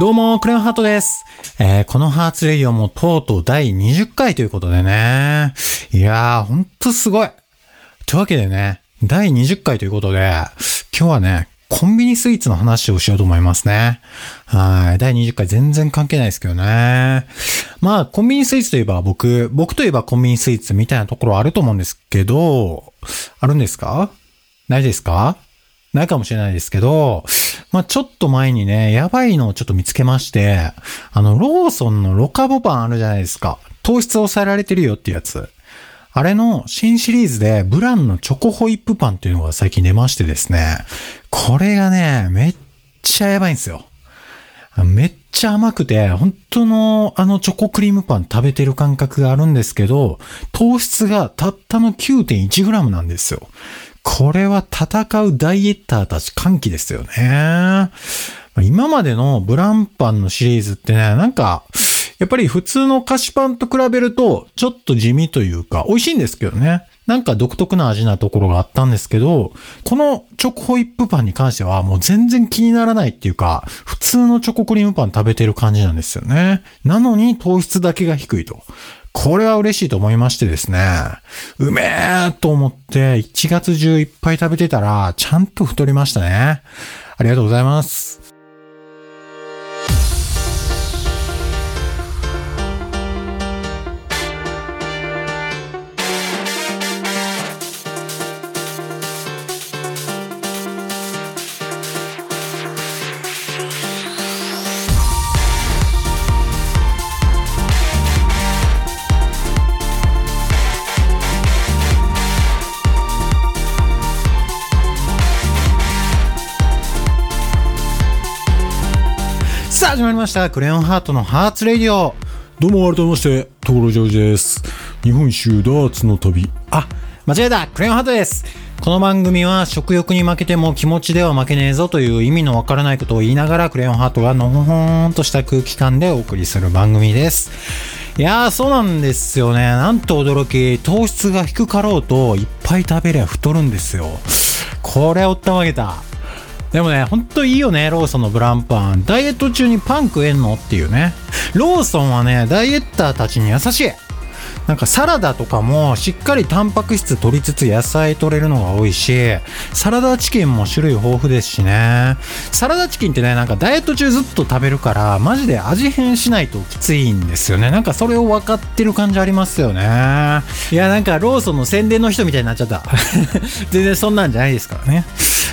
どうも、クレヨンハートです。えー、このハーツレディオもとうとう第20回ということでね。いやー、ほんとすごい。というわけでね、第20回ということで、今日はね、コンビニスイーツの話をしようと思いますね。はい。第20回全然関係ないですけどね。まあ、コンビニスイーツといえば僕、僕といえばコンビニスイーツみたいなところあると思うんですけど、あるんですか？ないですか？ないかもしれないですけど、まあ、ちょっと前にね、やばいのをちょっと見つけまして、あの、ローソンのロカボパンあるじゃないですか。糖質抑えられてるよってやつ。あれの新シリーズでブランのチョコホイップパンっていうのが最近出ましてですね。これがね、めっちゃやばいんですよ。めっちゃ甘くて、本当のあのチョコクリームパン食べてる感覚があるんですけど、糖質がたったの 9.1g なんですよ。これは戦うダイエッターたち歓喜ですよね。今までのブランパンのシリーズってね、なんか、やっぱり普通の菓子パンと比べると、ちょっと地味というか、美味しいんですけどね。なんか独特な味なところがあったんですけど、このチョコホイップパンに関してはもう全然気にならないっていうか、普通のチョコクリームパン食べてる感じなんですよね。なのに糖質だけが低いと。これは嬉しいと思いましてですね。うめえと思って1月中いっぱい食べてたら、ちゃんと太りましたね。ありがとうございます。始まりました。クレヨンハートのハーツレディオ。どうも改めまして、所ジョージです。日本一周ダーツの旅。あ、間違えたクレヨンハートですこの番組は食欲に負けても気持ちでは負けねえぞという意味のわからないことを言いながらクレヨンハートがのほほーんとした空気感でお送りする番組です。いやー、そうなんですよね。なんと驚き、糖質が低かろうといっぱい食べりゃ太るんですよ。これおったまげた。でもね、ほんといいよね、ローソンのブランパン。ダイエット中にパン食えんの？っていうね。ローソンはね、ダイエッターたちに優しい。なんかサラダとかもしっかりタンパク質取りつつ野菜取れるのが多いし、サラダチキンも種類豊富ですしね。サラダチキンってね、なんかダイエット中ずっと食べるから、マジで味変しないときついんですよね。なんかそれを分かってる感じありますよね。いや、なんかローソンの宣伝の人みたいになっちゃった。全然そんなんじゃないですからね。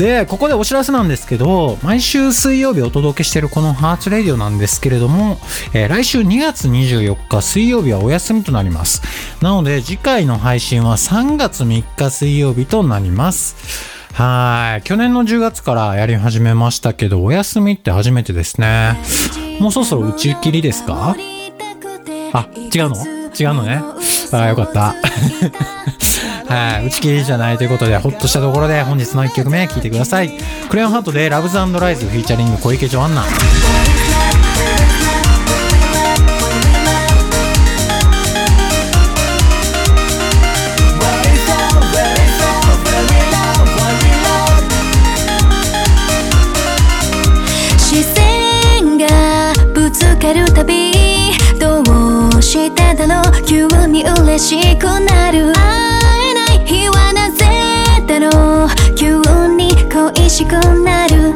で、ここでお知らせなんですけど、毎週水曜日お届けしているこのハーツレディオなんですけれども、えー来週2月24日水曜日はお休みとなります。なので次回の配信は3月3日水曜日となります。はい。去年の10月からやり始めましたけど、お休みって初めてですね。もうそろそろ打ち切りですか？あ、違うの？違うのね。あーよかった。はい、打ち切りじゃないということで、ほっとしたところで本日の1曲目聴いてください。クレヨンハートでラブズライズフィーチャリング小池ジョアンナ。「視線がぶつかるたびどうしてだろう急に嬉しくなるくなる。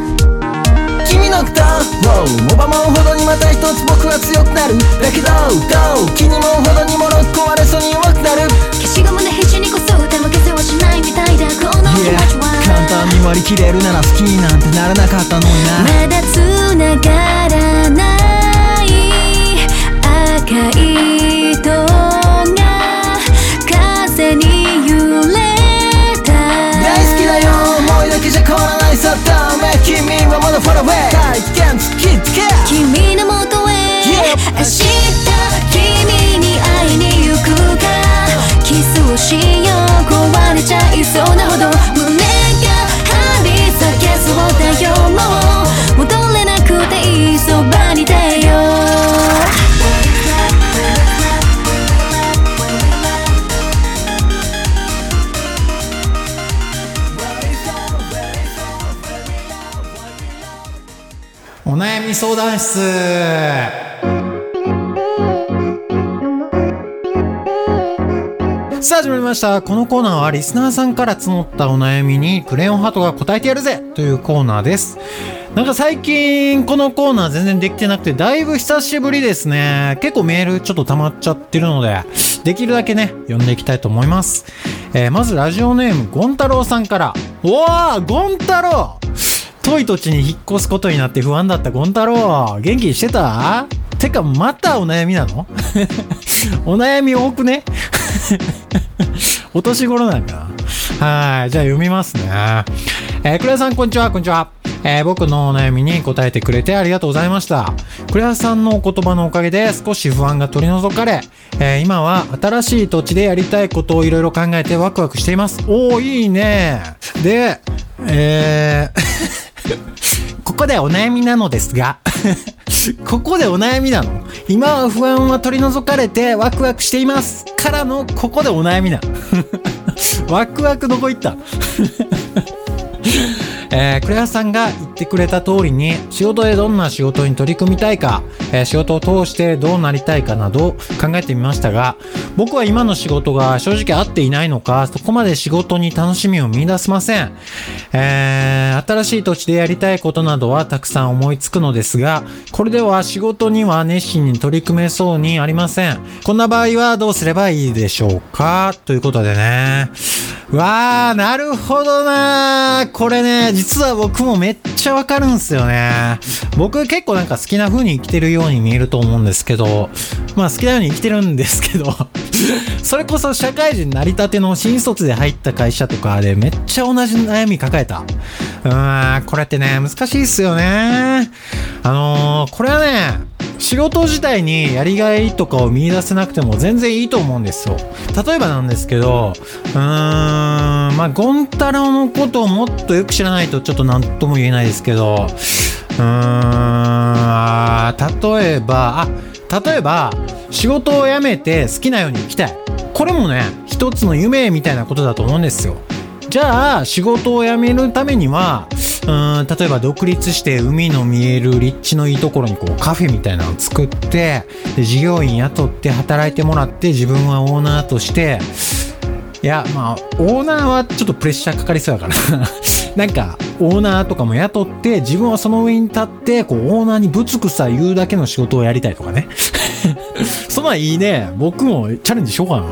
君のことをもばもうほどにまた一つ僕は強くなる。だけどどう気にもほどにもろく壊れそうに弱くなる。消しゴムで必死にこそ手も消せはしないみたいだ。この気持 Yeah ちは簡単に割り切れるなら好きになんてならなかったのにな。まだ繋がらない。赤い相談室さあ始まりました。このコーナーはリスナーさんから募ったお悩みにクレヨンハートが答えてやるぜというコーナーです。なんか最近このコーナー全然できてなくてだいぶ久しぶりですね。結構メールちょっと溜まっちゃってるので、できるだけね、読んでいきたいと思います。えーまずラジオネームゴン太郎さんから。おーゴン太郎遠い土地に引っ越すことになって不安だったゴン太郎元気にしてた？てかまたお悩みなの？お悩み多くね？お年頃なんかなはい。じゃあ読みますね。えー、クレアさん、こんにちは、こんにちは。えー僕のお悩みに答えてくれてありがとうございました。クレアさんのお言葉のおかげで少し不安が取り除かれ、えー今は新しい土地でやりたいことをいろいろ考えてワクワクしています。おー、いいね。で、えー、ここでお悩みなのですが、ここでお悩みなの？今は不安は取り除かれてワクワクしています。からの、ここでお悩みな。ワクワクどこ行った？えー、クレアさんが言ってくれた通りに仕事でどんな仕事に取り組みたいか、え仕事を通してどうなりたいかなど考えてみましたが僕は今の仕事が正直合っていないのかそこまで仕事に楽しみを見出せません、えー新しい土地でやりたいことなどはたくさん思いつくのですがこれでは仕事には熱心に取り組めそうにありません。こんな場合はどうすればいいでしょうか？ということでね。わー、なるほどなー。これね、実は僕もめっちゃわかるんすよね。僕結構なんか好きな風に生きてるように見えると思うんですけど、まあ好きなように生きてるんですけど、それこそ社会人成り立ての新卒で入った会社とかでめっちゃ同じ悩み抱えた。うーん、これってね、難しいっすよね。あのー、これはね、仕事自体にやりがいとかを見出せなくても全然いいと思うんですよ。例えばなんですけど、うーん、まあ、ゴン太郎のことをもっとよく知らないとちょっと何とも言えないですけど、うーん、例えば、あ、例えば、仕事を辞めて好きなように生きたい。これもね、一つの夢みたいなことだと思うんですよ。じゃあ仕事を辞めるためにはうん例えば独立して海の見える立地のいいところにこうカフェみたいなのを作ってで従業員雇って働いてもらって自分はオーナーとしていやまあオーナーはちょっとプレッシャーかかりそうやからなんかオーナーとかも雇って自分はその上に立ってこうオーナーにぶつくさ言うだけの仕事をやりたいとかね。そんなんいいね。僕もチャレンジしようかな。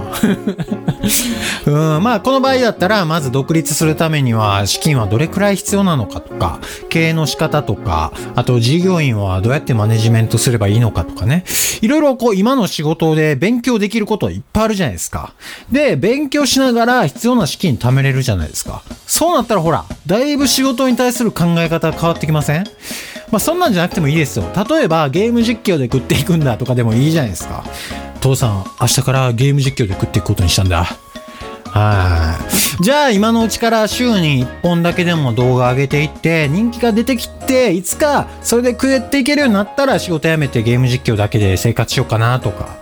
うん、まあこの場合だったらまず独立するためには資金はどれくらい必要なのかとか経営の仕方とかあと従業員はどうやってマネジメントすればいいのかとかね。いろいろこう今の仕事で勉強できることいっぱいあるじゃないですか。で勉強しながら必要な資金貯めれるじゃないですか。そうなったらほらだいぶ仕事に対する考え方変わってきません？まあそんなんじゃなくてもいいですよ。例えばゲーム実況で食っていくんだとかでもいいじゃないですか。父さん明日からゲーム実況で食っていくことにしたんだ。はい。じゃあ今のうちから週に1本だけでも動画上げていって人気が出てきていつかそれで食えていけるようになったら仕事辞めてゲーム実況だけで生活しようかなとか。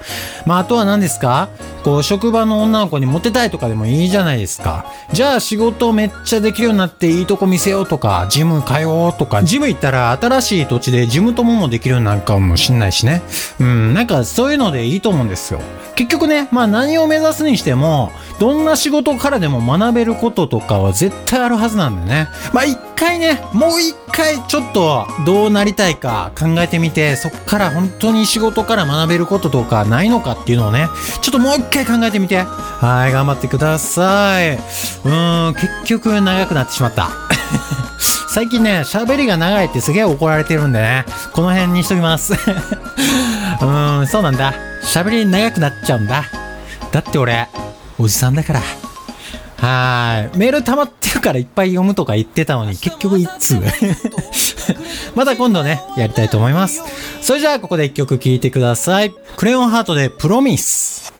まああとは何ですか？こう職場の女の子にモテたいとかでもいいじゃないですか。じゃあ仕事めっちゃできるようになっていいとこ見せようとか、ジム通おうとか、ジム行ったら新しい土地でジム友もできるようになるかもしんないしね。うん、なんかそういうのでいいと思うんですよ。結局ね、まあ何を目指すにしても、どんな仕事からでも学べることとかは絶対あるはずなんでね。まあ一回ね、もう一回ちょっとどうなりたいか考えてみて、そっから本当に仕事から学べることとかないのかっていうのをね、ちょっともう一回考えてみて。はい、頑張ってください。うーん、結局長くなってしまった。最近ね、喋りが長いってすげえ怒られてるんでね、この辺にしときます。うーん、そうなんだ。喋り長くなっちゃうんだ。だって俺、おじさんだから。はーい。メール溜まってるからいっぱい読むとか言ってたのに、結局いつ？また今度ね、やりたいと思います。それじゃあ、ここで一曲聴いてください。クレヨンハートでプロミス。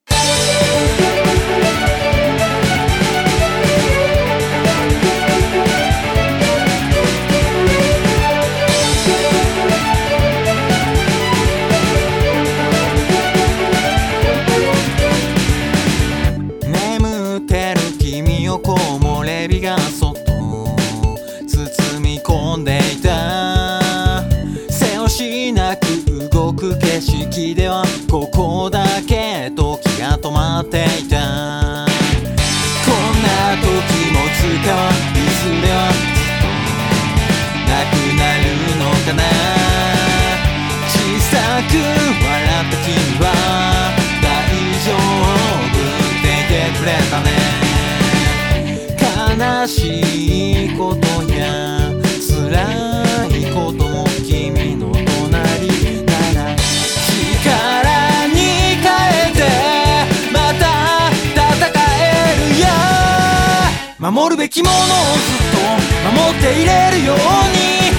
動く景色ではここだけ時が止まっていた。こんな時もつかはいずれはなくなるのかな。小さく笑った君は大丈夫って言ってくれたね。悲しいことや辛いことも君の守るべきものをずっと守っていれるように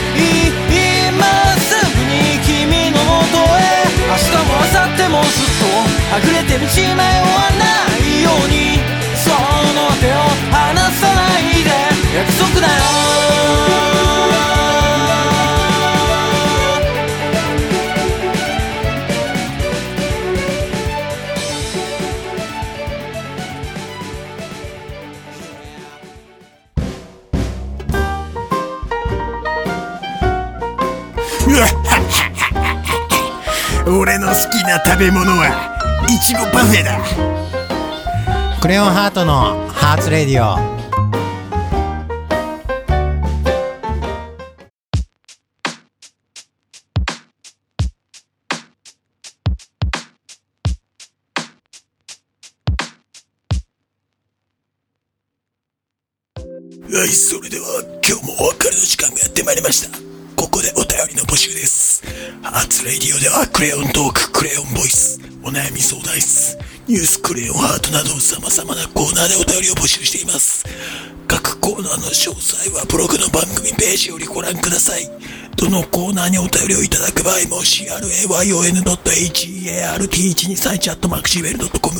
今す。ぐに君のもとへ明日も明後日もずっとはぐれて道迷わないように。その手を離さないで。約束だよ。俺の好きな食べ物はいちごパフェだクレヨンハートのハーツレディオ。はいそれでは今日もお別れの時間がやってまいりましたここでお便りの募集です。ハーツレディオではクレヨントーククレヨンボイスお悩み相談室ニュースクレヨンハートなど様々なコーナーでお便りを募集しています。各コーナーの詳細はブログの番組ページよりご覧ください。どのコーナーにお便りをいただく場合も CRAYON.HERT1231-gmail.com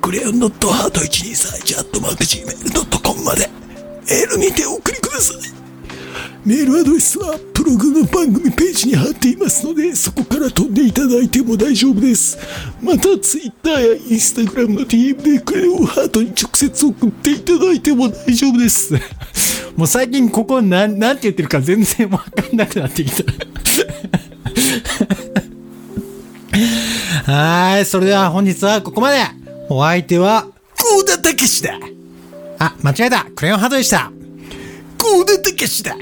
クレヨン .heart123.gmail.com までメールにてお送りください。メールアドレスはブログの番組ページに貼っていますのでそこから飛んでいただいても大丈夫ですまた Twitter や Instagram の DM でクレヨンハートに直接送っていただいても大丈夫ですもう最近ここなん、なんて言ってるか全然わかんなくなってきた。はい、それでは本日はここまで。お相手は、高田武史だあ、間違えた。クレヨンハートでした。高田武史だ